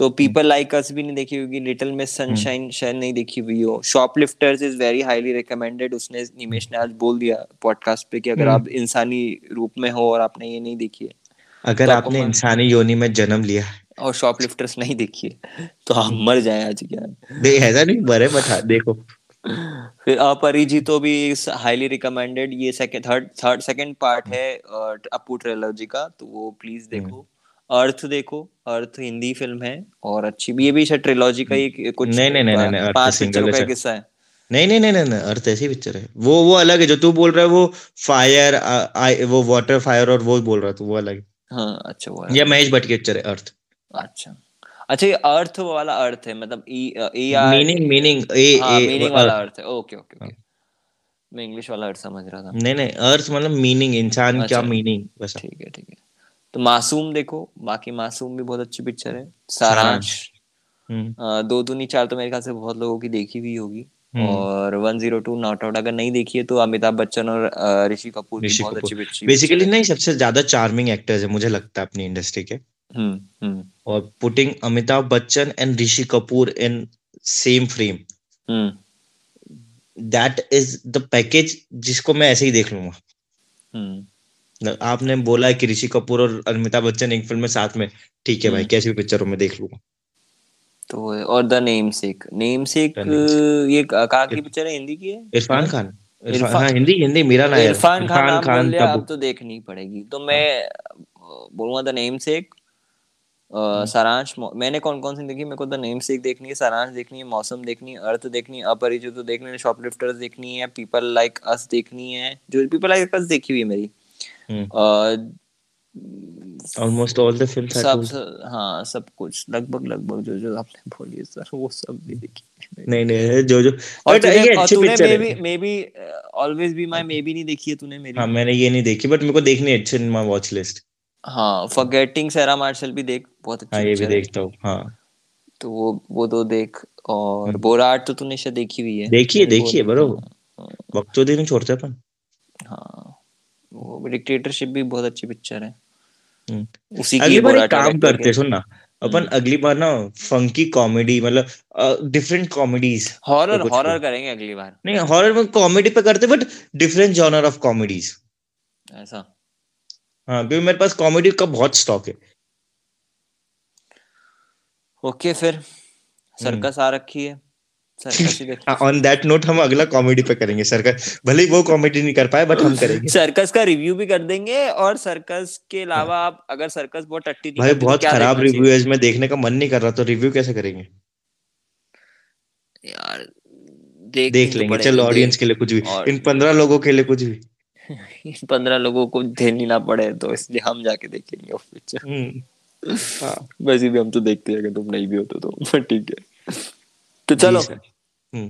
तो पीपल लाइक अस भी नहीं देखी होगी लिटिल मिस सनशाइन शायद नहीं देखी हुई हो। Shoplifters is very highly recommended उसने निमेश ने आज बोल दिया पॉडकास्ट पे कि अगर हम्म। आप इंसानी रूप में हो और आपने ये नहीं देखी है अगर तो आपने इंसानी योनि में जन्म लिया और शॉपलिफ्टर्स नहीं देखी है तो आप। मर जाए आज क्या? ऐसा नहीं मरे बता हाँ, देखो। फिर अपरिजितो भी हाईली रिकमेंडेड ये second third third second part है अपू ट्रेलॉजी का तो वो प्लीज़ हम्म। देखो। अर्थ देखो अर्थ हिंदी फ़िल्म है और अच्छी भी ये भी शायद ट्रिलॉजी का ही कुछ नहीं नहीं नहीं नहीं पाँच पिक्चरों का किस्सा है। नहीं नहीं नहीं नहीं अर्थ ऐसी पिक्चर है। वो वो अलग है जो तू बोल रहा है वो फायर वो वाटर फायर और वो बोल रहा है वो अलग है। हाँ अच्छा वो या महेश भट्ट की पिक्चर है अर्थ अच्छा। अच्छा ये अर्थ वाला अर्थ है मतलब E A R meaning meaning A A meaning वाला अर्थ है। ओके ओके ओके मैं इंग्लिश वाला अर्थ समझ रहा था। नहीं नहीं अर्थ मतलब मीनिंग इंसान क्या मीनिंग बस ठीक है ठीक है। तो मासूम देखो बाकी मासूम भी बहुत अच्छी पिक्चर है। सारांश। हम्म। दो दूनी चार तो मेरे ख्याल से बहुत लोगों की देखी हुई होगी। हम्म। और 102 नॉट आउट अगर नहीं देखी है तो अमिताभ बच्चन और ऋषि कपूर की बहुत अच्छी पिक्चर बेसिकली नहीं सबसे ज़्यादा चार्मिंग एक्टर्स है मुझे लगता है अपनी इंडस्ट्री के। हम्म, हम्म। और putting Amitabh Bachchan and Rishi Kapoor in same frame that is the package जिसको मैं ऐसे ही देख लूँगा। आपने बोला है कि ऋषि कपूर और अमिताभ बच्चन एक फ़िल्म में साथ में। ठीक है भाई हम्म। कैसी भी पिक्चरों में देख लूँगा। तो और द नेम सेक नेम सेक ये कहाँ की पिक्चर है हिंदी की है? इरफान खान। इरफान हाँ हिंदी हिंदी मेरा नाम इरफान खान खान अब तो देखनी पड़ेगी। तो मैं बोलूँगा द नेम सेक सारांश मैंने कौन कौन सी देखी? मेरे को द नेम सेक देखनी है सारांश देखनी है मौसम देखनी है अर्थ देखनी है अपरिचित तो देखनी है शॉपलिफ्टर्स देखनी है पीपल लाइक अस देखनी है जो पीपल लाइक अस देखी हुई है मेरी। ऑलमोस्ट ऑल द फिल्म्स सब हाँ सब कुछ। लगभग लगभग जो जो आपने बोली सर वो सब भी देखी नहीं नहीं जो जो। बट ये अच्छी पिक्चर है। Maybe maybe always be my maybe नहीं देखी है तूने मेरी। हाँ मैंने ये नहीं देखी बट मेरे को देखनी है अच्छी इन माय वॉच लिस्ट हाँ फॉरगेटिंग सेरा मार्शल भी देख बहुत अच्छी हाँ ये भी देखता हूँ हाँ। तो वो वो दो देख और हम्म। बोराट तो तूने शायद देखी हुई है। देखी है देखी है बरोबर। वक्त तो दिन छोड़ते अपन। हाँ। वो डिक्टेटरशिप भी बहुत अच्छी पिक्चर है। हम्म। उसी की बार काम करते सुन ना। अपन हम्म। अगली बार ना फंकी कॉमेडी मतलब डिफरेंट कॉमेडीज हॉरर हॉरर करेंगे अगली बार। नहीं हॉरर में कॉमेडी पे करते but different genre of comedies ऐसा। हाँ क्योंकि मेरे पास कॉमेडी का बहुत स्टॉक है। ओके फिर। सर्कस हम्म। आ रखी है। ऑन दैट नोट हम अगला कॉमेडी पे करेंगे सर्कस भले वो कॉमेडी नहीं कर पाए बट हम करेंगे। सर्कस का रिव्यू भी कर देंगे और सर्कस के अलावा आप अगर सर्कस बहुत टट्टी भाई बहुत खराब रिव्यू है इसमें देखने का मन नहीं कर रहा तो रिव्यू कैसे करेंगे? यार देख देख तो लेंगे चलो ऑडियंस के लिए कुछ भी। इन पंद्रह लोगों के लिए कुछ भी। इन पंद्रह लोगों को देनी ना पड़े तो इसलिए हम जाके देखेंगे पिक्चर हाँ वैसे भी हम तो देखते हैं अगर तुम नहीं भी होते तो but ठीक है। तो चलो।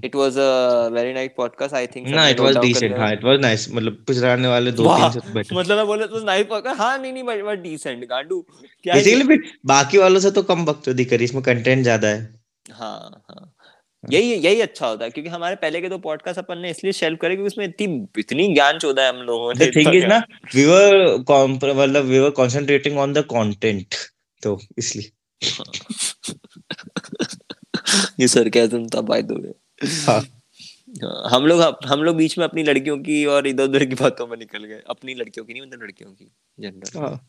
It was a very nice podcast I think ना इट वाज डिसेंट हाँ इट वाज नाइस मतलब पिछड़ाने वाले दो तीन से बेटर मतलब मैं बोले तो नाइस पॉडकास्ट हाँ नहीं नहीं बट बट डिसेंट गांडू। क्या ही- बेसिकली बाकी वालों से तो कम बकचोदी करी इसमें कंटेंट ज़्यादा है। हाँ हाँ। यही यही अच्छा होता है क्योंकि हमारे पहले के दो पॉडकास्ट अपन ने इसलिए शेल्फ करे क्योंकि उसमें इतनी इतनी ज्ञान चोदा है हम लोगों ने। द थिंग इज़ ना वी वर मतलब we were concentrating on the content तो इसलिए। ये सरकाज़म था बाय द वे हाँ। हम लोग हम लोग बीच में अपनी लड़कियों की और इधर उधर की बातों में निकल गए। अपनी लड़कियों की नहीं मतलब लड़कियों की जनरल हाँ।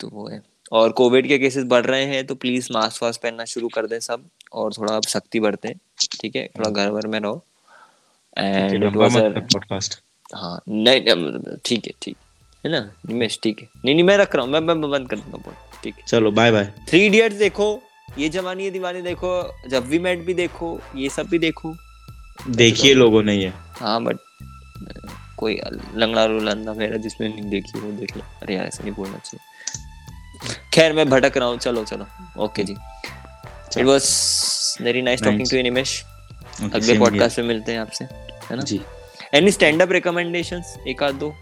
तो वो है। और कोविड के केसेस बढ़ रहे हैं तो प्लीज़ मास्क वास्क पहनना शुरू कर दें सब और थोड़ा अब सख्ती बरतें ठीक है? थोड़ा घर भर में रहो। एंड पॉडकास्ट हाँ नहीं नहीं, ठीक है ठीक। है ना? निमेश ठीक है। नहीं नहीं मैं रख रहा हूँ मैं मैं मैं बंद कर दूँगा ठीक है। चलो बाय बाय थ्री इडियट्स देखो। ये जवानी है दीवानी देखो जब वी मेट भी देखो ये सब भी देखो। देखिए लोगों ने ये। हाँ बट कोई लंगड़ा रुलंदा मेरा जिसने नहीं देखी वो देख लो। अरे यार ऐसे नहीं बोलना चाहिए। खैर मैं भटक रहा हूँ। चलो चलो। Okay ji. It was very nice talking to Nimesh अगले पॉडकास्ट में मिलते हैं आपसे है ना? जी। एनी स्टैंड अप रिकमेंडेशंस एक आध दो।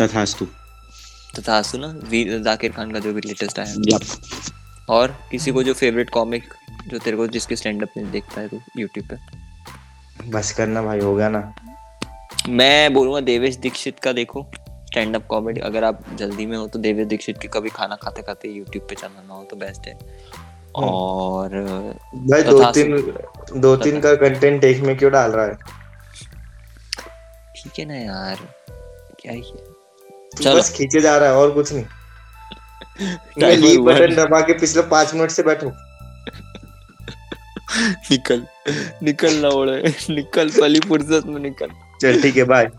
तथास्तु। तथा सुना वीर जाकिर खान का जो भी लेटेस्ट आया. और किसी को जो फेवरेट कॉमिक जो तेरे को जिसके स्टैंड अप में देखता है तो यूट्यूब पे। बस करना भाई होगा ना? मैं बोलूँगा देवेश दीक्षित का देखो स्टैंड अप कॉमेडी अगर आप जल्दी में हो तो देवेश दीक्षित की कभी खाना खाते खाते यूट्यूब पे चलाना हो तो बेस्ट है। और भाई दो तीन दो तीन का कंटेंट एक में क्यों डाल रहा है? ठीक है ना यार क्या ही है। चलो। बस खींचे जा रहा है और कुछ नहीं। मैं लीव बटन दबा के पिछले पाँच मिनट से बैठू। निकल निकल ना ओढ़े निकल पली फुर्सत में निकल। चल ठीक है बाय